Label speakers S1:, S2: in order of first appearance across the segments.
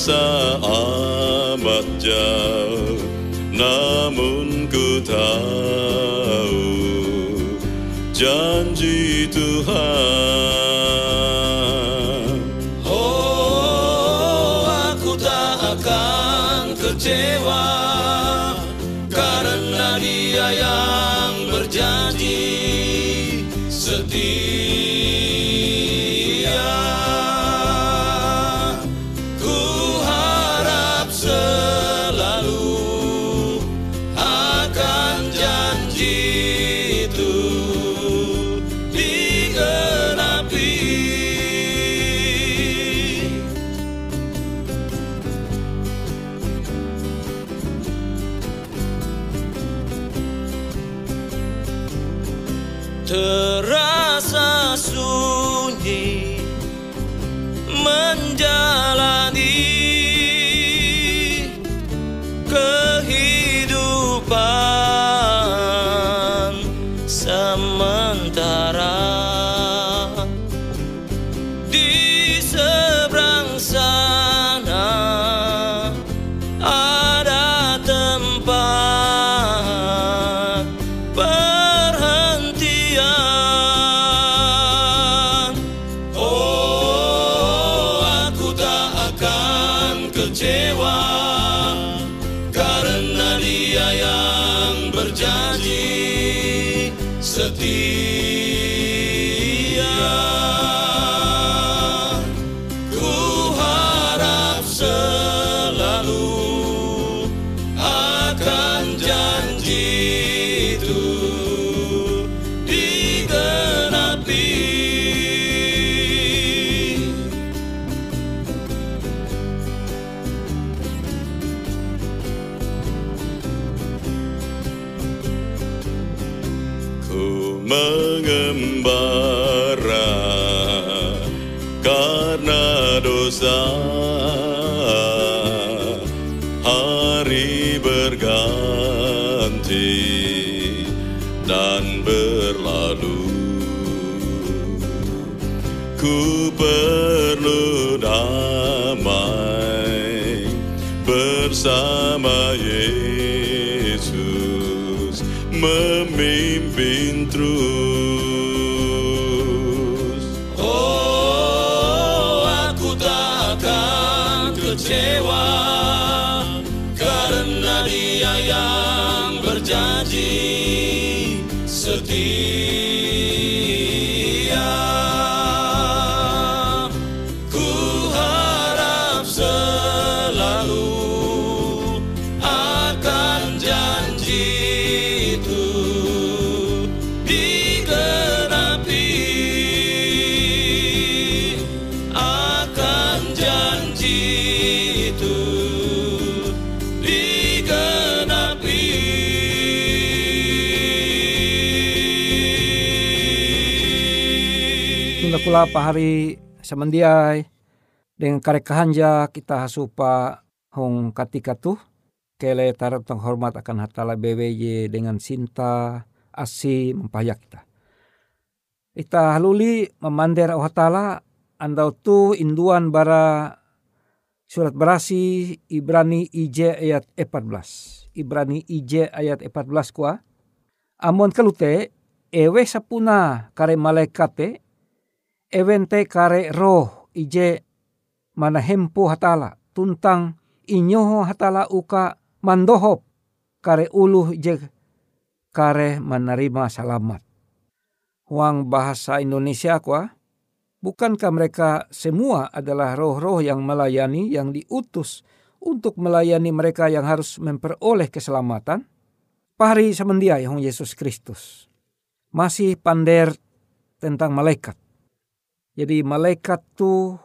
S1: selamat
S2: jalan kula pahari samandiai dengan karek kahanja kita hasupa hong katika tuh kele tarap tong hormat akan hatala BWJ dengan sinta asi mempayak kita. Ita haluli memander au hatala andau tu induan bara surat berasi Ibrani IJ ayat 14.
S3: Ibrani IJ ayat 14 kua. Amon kalute ewe sapuna kare malaikate evente kare roh IJ mana hempo hatala tuntang inyoho hatala uka mandohop kare uluh je kare menerima selamat. Huang bahasa Indonesia kuah, bukankah mereka semua adalah roh-roh yang melayani yang diutus untuk melayani mereka yang harus memperoleh keselamatan? Pahari semendia yang Yesus Kristus. Masih pander tentang malaikat. Jadi malaikat itu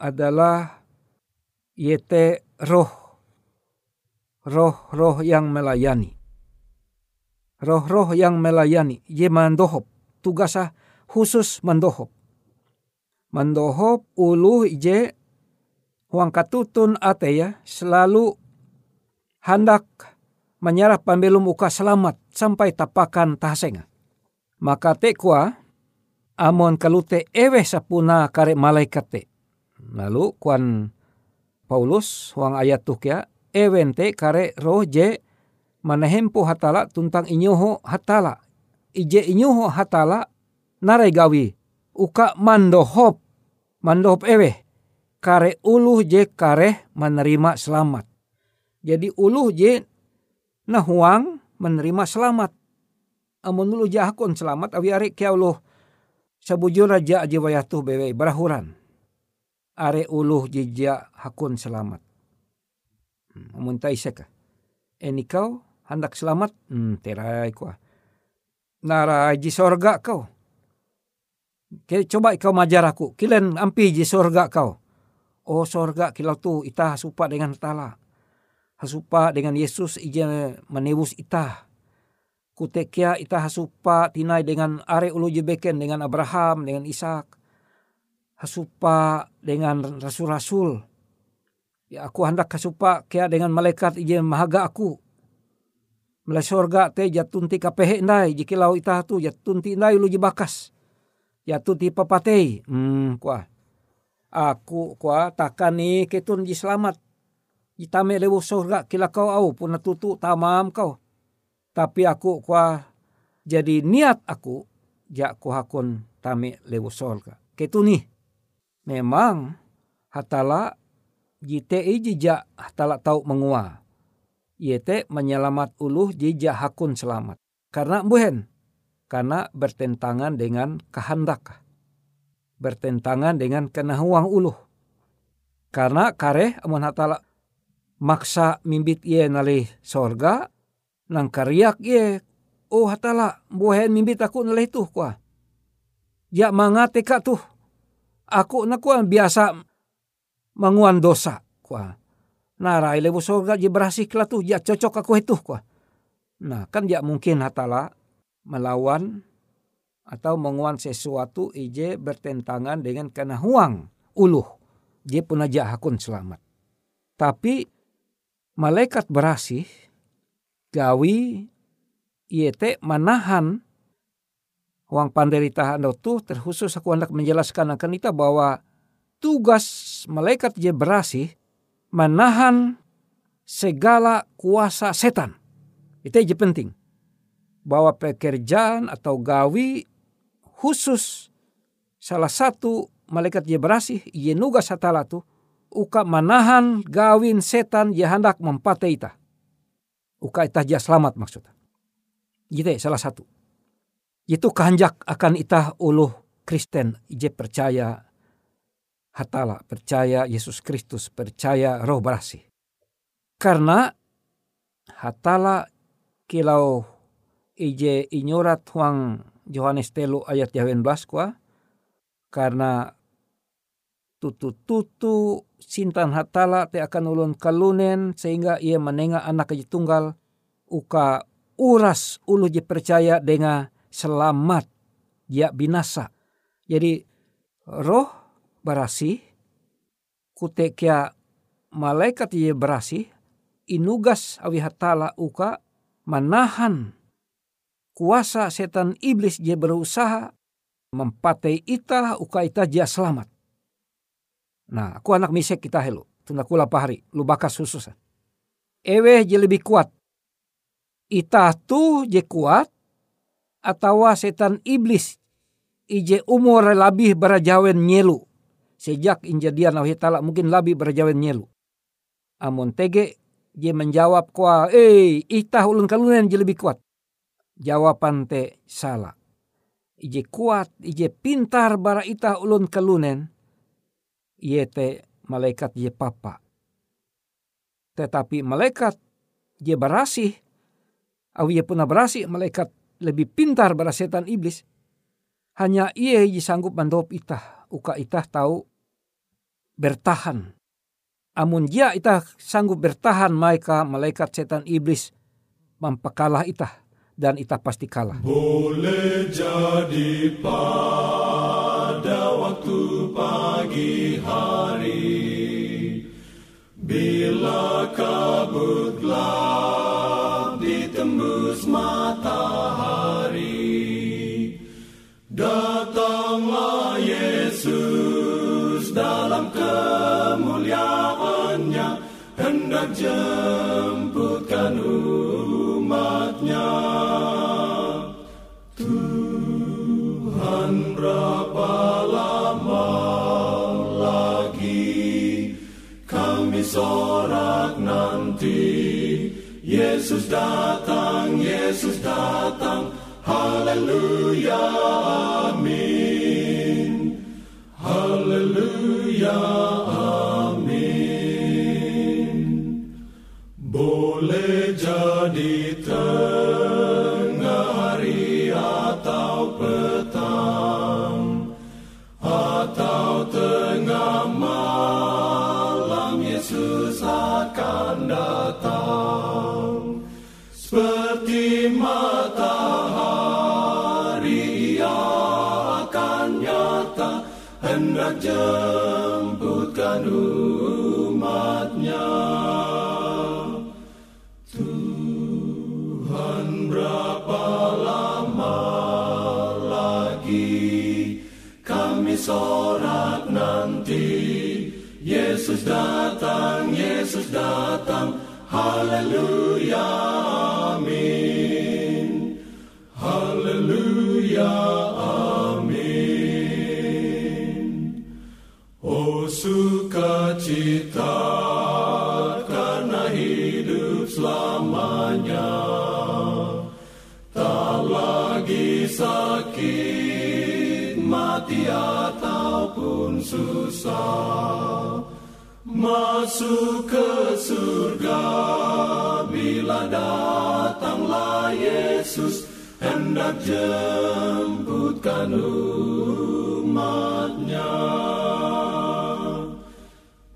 S3: adalah yete roh. Roh-roh yang melayani. Roh-roh yang melayani. Ye mandohop. Tugasah khusus mandohop. Mandohop ulu je huang katutun ate ya selalu hendak menyerah pembelum uka selamat sampai tapakan tahasenga. Maka te kuah amon kalute ewe sapuna kare malaikat te. Lalu kuan Paulus huang ayat tukya ewente kare roh je manahempo hatala tuntang inyoho hatala. Ije inyoho hatala narai gawi uka mandohop mandohop ewe kare uluh je kare menerima selamat. Jadi uluh je nahuang menerima selamat. Amun ulu jahakon selamat awi are kia uluh sabujur raja aja wayatu bewe berahuran. Are uluh jejak hakun selamat. Hmm, amun taiseka. Eni kau hendak selamat? Hmm, terai kuah. Nara ji sorga kau coba kau majar aku, kilen ampi ji sorga kau. Oh sorga kilau tu ita hasupa dengan tala. Hasupa dengan Yesus ija menebus ita. Kutekia ita hasupa tinai dengan are ulu jebeken dengan Abraham, dengan Ishak. Hasupa dengan rasul-rasul. Ya aku hendak hasupa kia dengan malaikat ija mahaga aku. Mulai sorga te jatunti kapehe ndai jikilau ita tu jatunti ndai ulu jebakas ya tu ti papatei hmm kuah aku kuah takkan ni ketun ji selamat itame lewu surga kila kau au pun tutu tamam kau tapi aku kuah jadi niat aku ja ku hakun tame lewu surga ketuni memang hatala jite jija hatala tau mengua yete menyelamat uluh jija hakun selamat karena buhen karena bertentangan dengan kehendak. Bertentangan dengan kenahuang uluh. Karena kare amun hatala maksa mimbit ye nali sorga nang kariak ye oh hatala buhen mimbit aku nalih tuh kuah. Ya mangate ka tuh. Aku na kuah biasa manguan dosa kuah. Narai lebu sorga je berasih tuh ya cocok aku itu kuah. Nah kan ya mungkin hatala melawan atau menguan sesuatu ije bertentangan dengan kena huang uluh. Dia pun aja hakun selamat. Tapi malaikat berasih gawi iete manahan huang panderita tu terkhusus aku hendak menjelaskan akan kita bahwa tugas malaikat je berasih menahan segala kuasa setan. Itu aja penting bahwa pekerjaan atau gawi khusus salah satu malaikat je berasih ye nuga satala tu uka manahan gawin setan ye hendak mempatai. Uka ita je selamat maksudnya. Gitu salah satu. Itu kehanjak akan ita uluh Kristen je percaya hatala, percaya Yesus Kristus, percaya roh berasih. Karena hatala kilau ije inyorat huang Yohanes telu ayat jawen baskwa karena tutu-tutu sintan hatala te akan ulun kalunen sehingga ia menengah anak aja tunggal uka uras ulu je percaya dengan selamat ya binasa. Jadi roh berasi kutekia malaikat ye berasi inugas awi hatala uka manahan kuasa setan iblis dia berusaha mempatai ita uka ita dia selamat. Nah, aku anak misek kita helo. Tunda kula pahari, lu bakas susus. Ewe je lebih kuat Itah tu je kuat atau setan iblis ije umur lebih berajawen nyelu. Sejak injadian Allah Ta'ala mungkin lebih berajawen nyelu. Amun tege je menjawab kuah, eh itah ulun kalunen je lebih kuat. Jawaban te salah. Ije kuat, ije pintar bara itah ulun kalunen. Iye te malaikat je papa. Tetapi malaikat je berasih, au ia puna berasih malaikat lebih pintar bara setan iblis. Hanya ia je sanggup mandop itah, uka itah tahu bertahan. Amun dia itah sanggup bertahan mereka malaikat setan iblis mempakalah itah dan itah pasti kalah.
S4: Boleh jadi pada waktu pagi hari Bila kabut gelap ditembus matahari Datanglah Yesus dalam kemuliaannya. Hendak jemputkan Yesus datang, Yesus datang, haleluya, hendak jemputkan umatnya. Tuhan berapa lama lagi kami sorak nanti? Yesus datang, Yesus datang, haleluya, susah Masuk ke surga. Bila datanglah Yesus Hendak jemputkan umatnya.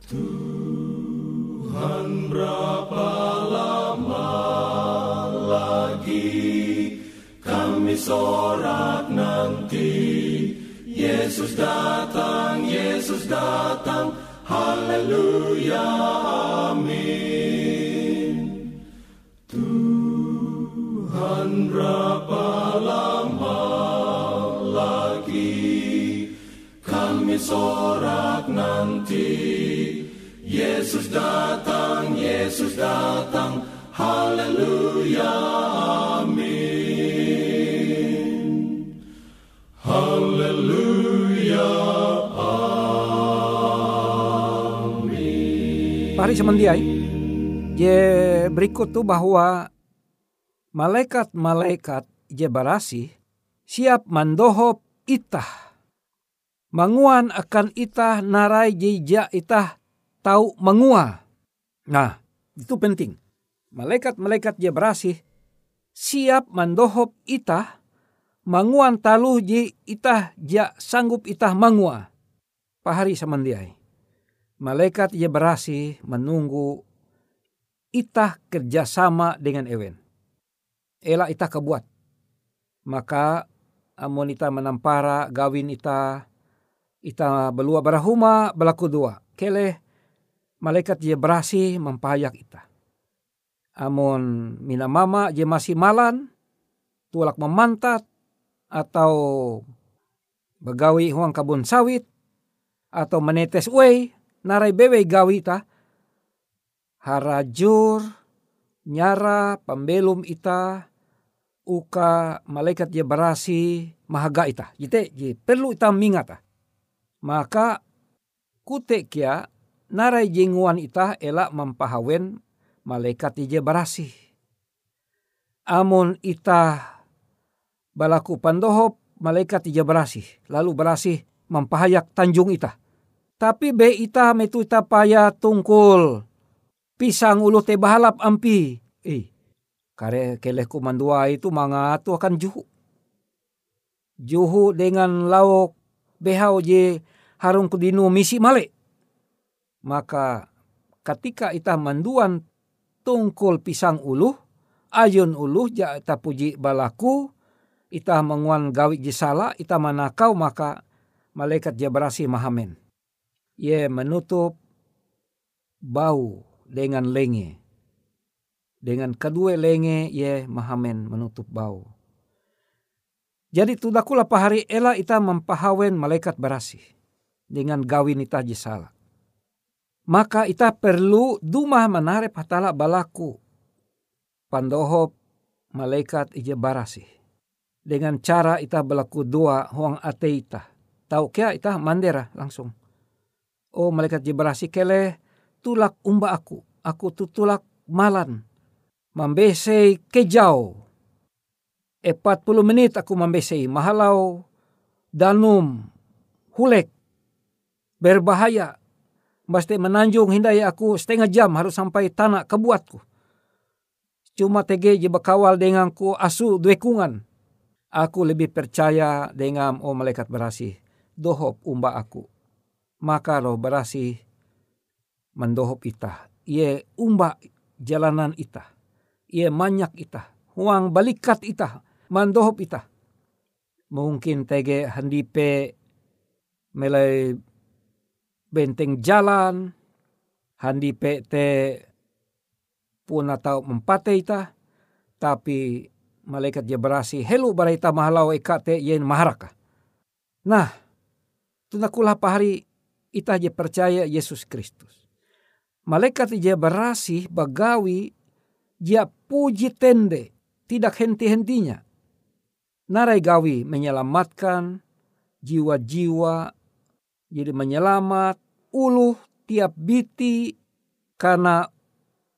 S4: Tuhan berapa lama lagi kami sorak nanti Yesus datang, Yesus datang, haleluya, amin. Tuhan berapa lama lagi kami sorak nanti? Yesus datang, Yesus datang, haleluya,
S3: Pari semendiai, je berikut tu bahwa malaikat-malaikat je barasi siap mandohop itah. Manguan akan itah narai jija itah tahu mengua. Nah, itu penting. Malaikat-malaikat je barasi siap mandohop itah manguan taluh ji itah ja sanggup itah mangua. Pahari samandiai. Malaikat je berasi menunggu itah kerjasama dengan ewen. Ela itah kebuat. Maka amun itah menampara gawin itah, itah belua barahuma belaku dua. Kele malaikat je berasi mempayak itah. Amun mina mama je masih malan, tulak memantat, atau begawi huang kabun sawit, atau menetes uai, narai bewe gawi ta, harajur, nyara pembelum ita uka malaikat je barasi mahaga ita. Jite je perlu ita mingata. Maka kute kia narai jenguan ita elak mempahawen malaikat je barasi. Amun ita balaku pandohop malaikat je barasi. Lalu barasi mempahayak tanjung ita. Tapi be ita metu ita paya tungkul. Pisang ulu te bahalap ampi. Eh, kare keleh kumandua itu mangatu akan juhu. Juhu dengan lauk behau je harung kudinu misi male. Maka ketika ita manduan tungkul pisang ulu, ayun ulu ja ita puji balaku, ita menguan gawi jisala, ita manakau maka malaikat jabrasi mahamen. Ye menutup bau dengan lenge. Dengan kedua lenge ye mahamen menutup bau. Jadi tudakula pahari ela ita mempahawen malaikat berasi dengan gawin ita jisala. Maka ita perlu duma menare patala balaku pandohop malaikat ije barasi. Dengan cara ita balaku dua huang ate ita. Tahu kia ita mandera langsung. Oh malaikat barasi kele tulak umba aku. Aku tutulak malan. Mambesei kejau 40 menit aku membesei mahalau danum hulek berbahaya Pasti menanjung hindai aku setengah jam harus sampai tanah kebuatku. Cuma tege je bekawal denganku asu duekungan. Aku lebih percaya dengan oh malaikat berasi. Dohop umba aku. Maka roh berasi mendohop ita. Ie umba jalanan ita. Ie manyak ita. Huang balikat ita mandohop ita. Mungkin tege handipe melai benteng jalan, handipe te pun atau mempate ita, tapi malaikat je berasi helu baraita mahalau ekate yen maharaka. Nah, tunakulah pahari ita je percaya Yesus Kristus. Malaikat je berasi bagawi dia puji tende tidak henti-hentinya narai gawi menyelamatkan jiwa-jiwa jadi menyelamat ulu tiap biti karena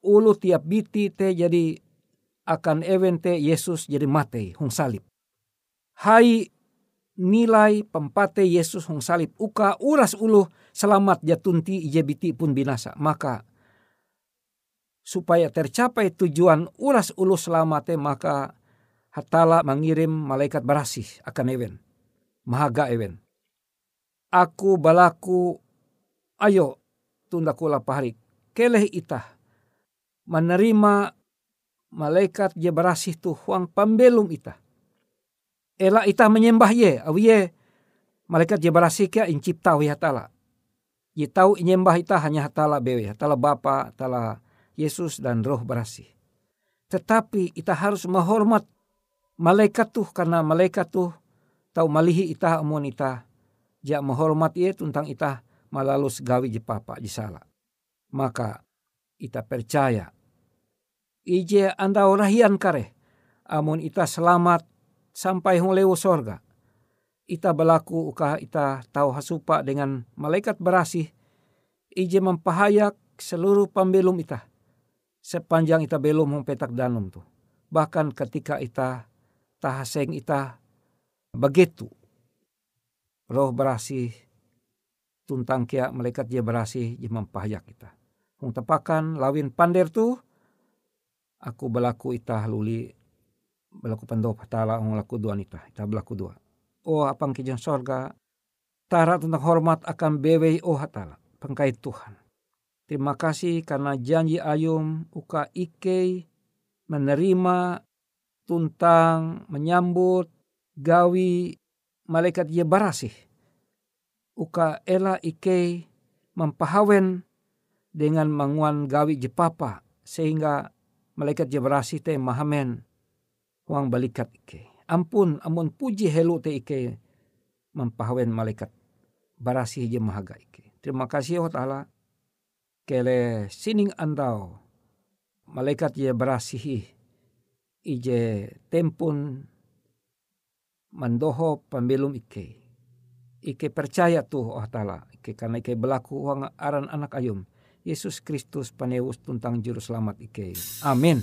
S3: ulu tiap biti te jadi akan evente Yesus jadi mate hong salib. Hai nilai pempate Yesus hong salib uka uras ulu selamat jatunti ije biti pun binasa. Maka supaya tercapai tujuan uras ulu selamat maka hatala mengirim malaikat berasih akan ewen. Mahaga ewen. Aku balaku ayo tunda kula pahari. Keleh itah menerima malaikat je berasih tu huang pambelum itah. Ela itah menyembah ye, awiye malaikat je berasih kia incipta wi hatala. Ye tahu menyembah itah hanya hatala bewe, hatala Bapa, hatala Yesus dan roh berasih. Tetapi kita harus menghormat malaikat tuh karena malaikat tuh tahu malihi ita amun ita ja menghormat ia tentang ita malalu segawi je papa je salah. Maka ita percaya ije anda orahian kare amun ita selamat sampai hong lewo sorga. Ita berlaku uka ita tahu hasupa dengan malaikat berasih ije mempahayak seluruh pembelum ita sepanjang ita belum hong petak danum tuh. Bahkan ketika ita tahaseng ita begitu. Roh berasih tuntang kia malaikat dia berasih dia mempahayak kita. Hung tepakan lawin pander tu aku berlaku ita luli berlaku pando patala hung laku dua nita ita berlaku dua. Oh apang kijang sorga tara tentang hormat akan bewe oh hatala pengkait Tuhan. Terima kasih karena janji ayum uka ike menerima tuntang menyambut gawi malaikat ye barasih. Uka ela ike mempahawen dengan manguan gawi jepapa sehingga malaikat je barasih te mahamen uang balikat ike. Ampun amun puji helu te ike mempahawen malaikat barasih je mahaga ike. Terima kasih oh ta'ala kele sining andau malaikat ye berasihi ije tempun mandoho pembelum ike. Ike percaya tuh oh tala ike karena ike berlaku uang aran anak ayum. Yesus Kristus panewus tentang juru selamat ike. Amin.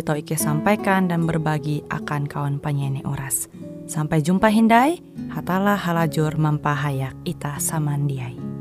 S5: tau Ike sampaikan dan berbagi akan kawan penyanyi Uras. Sampai jumpa Hindai, hatalah halajur mampahayak Ita Samandiai.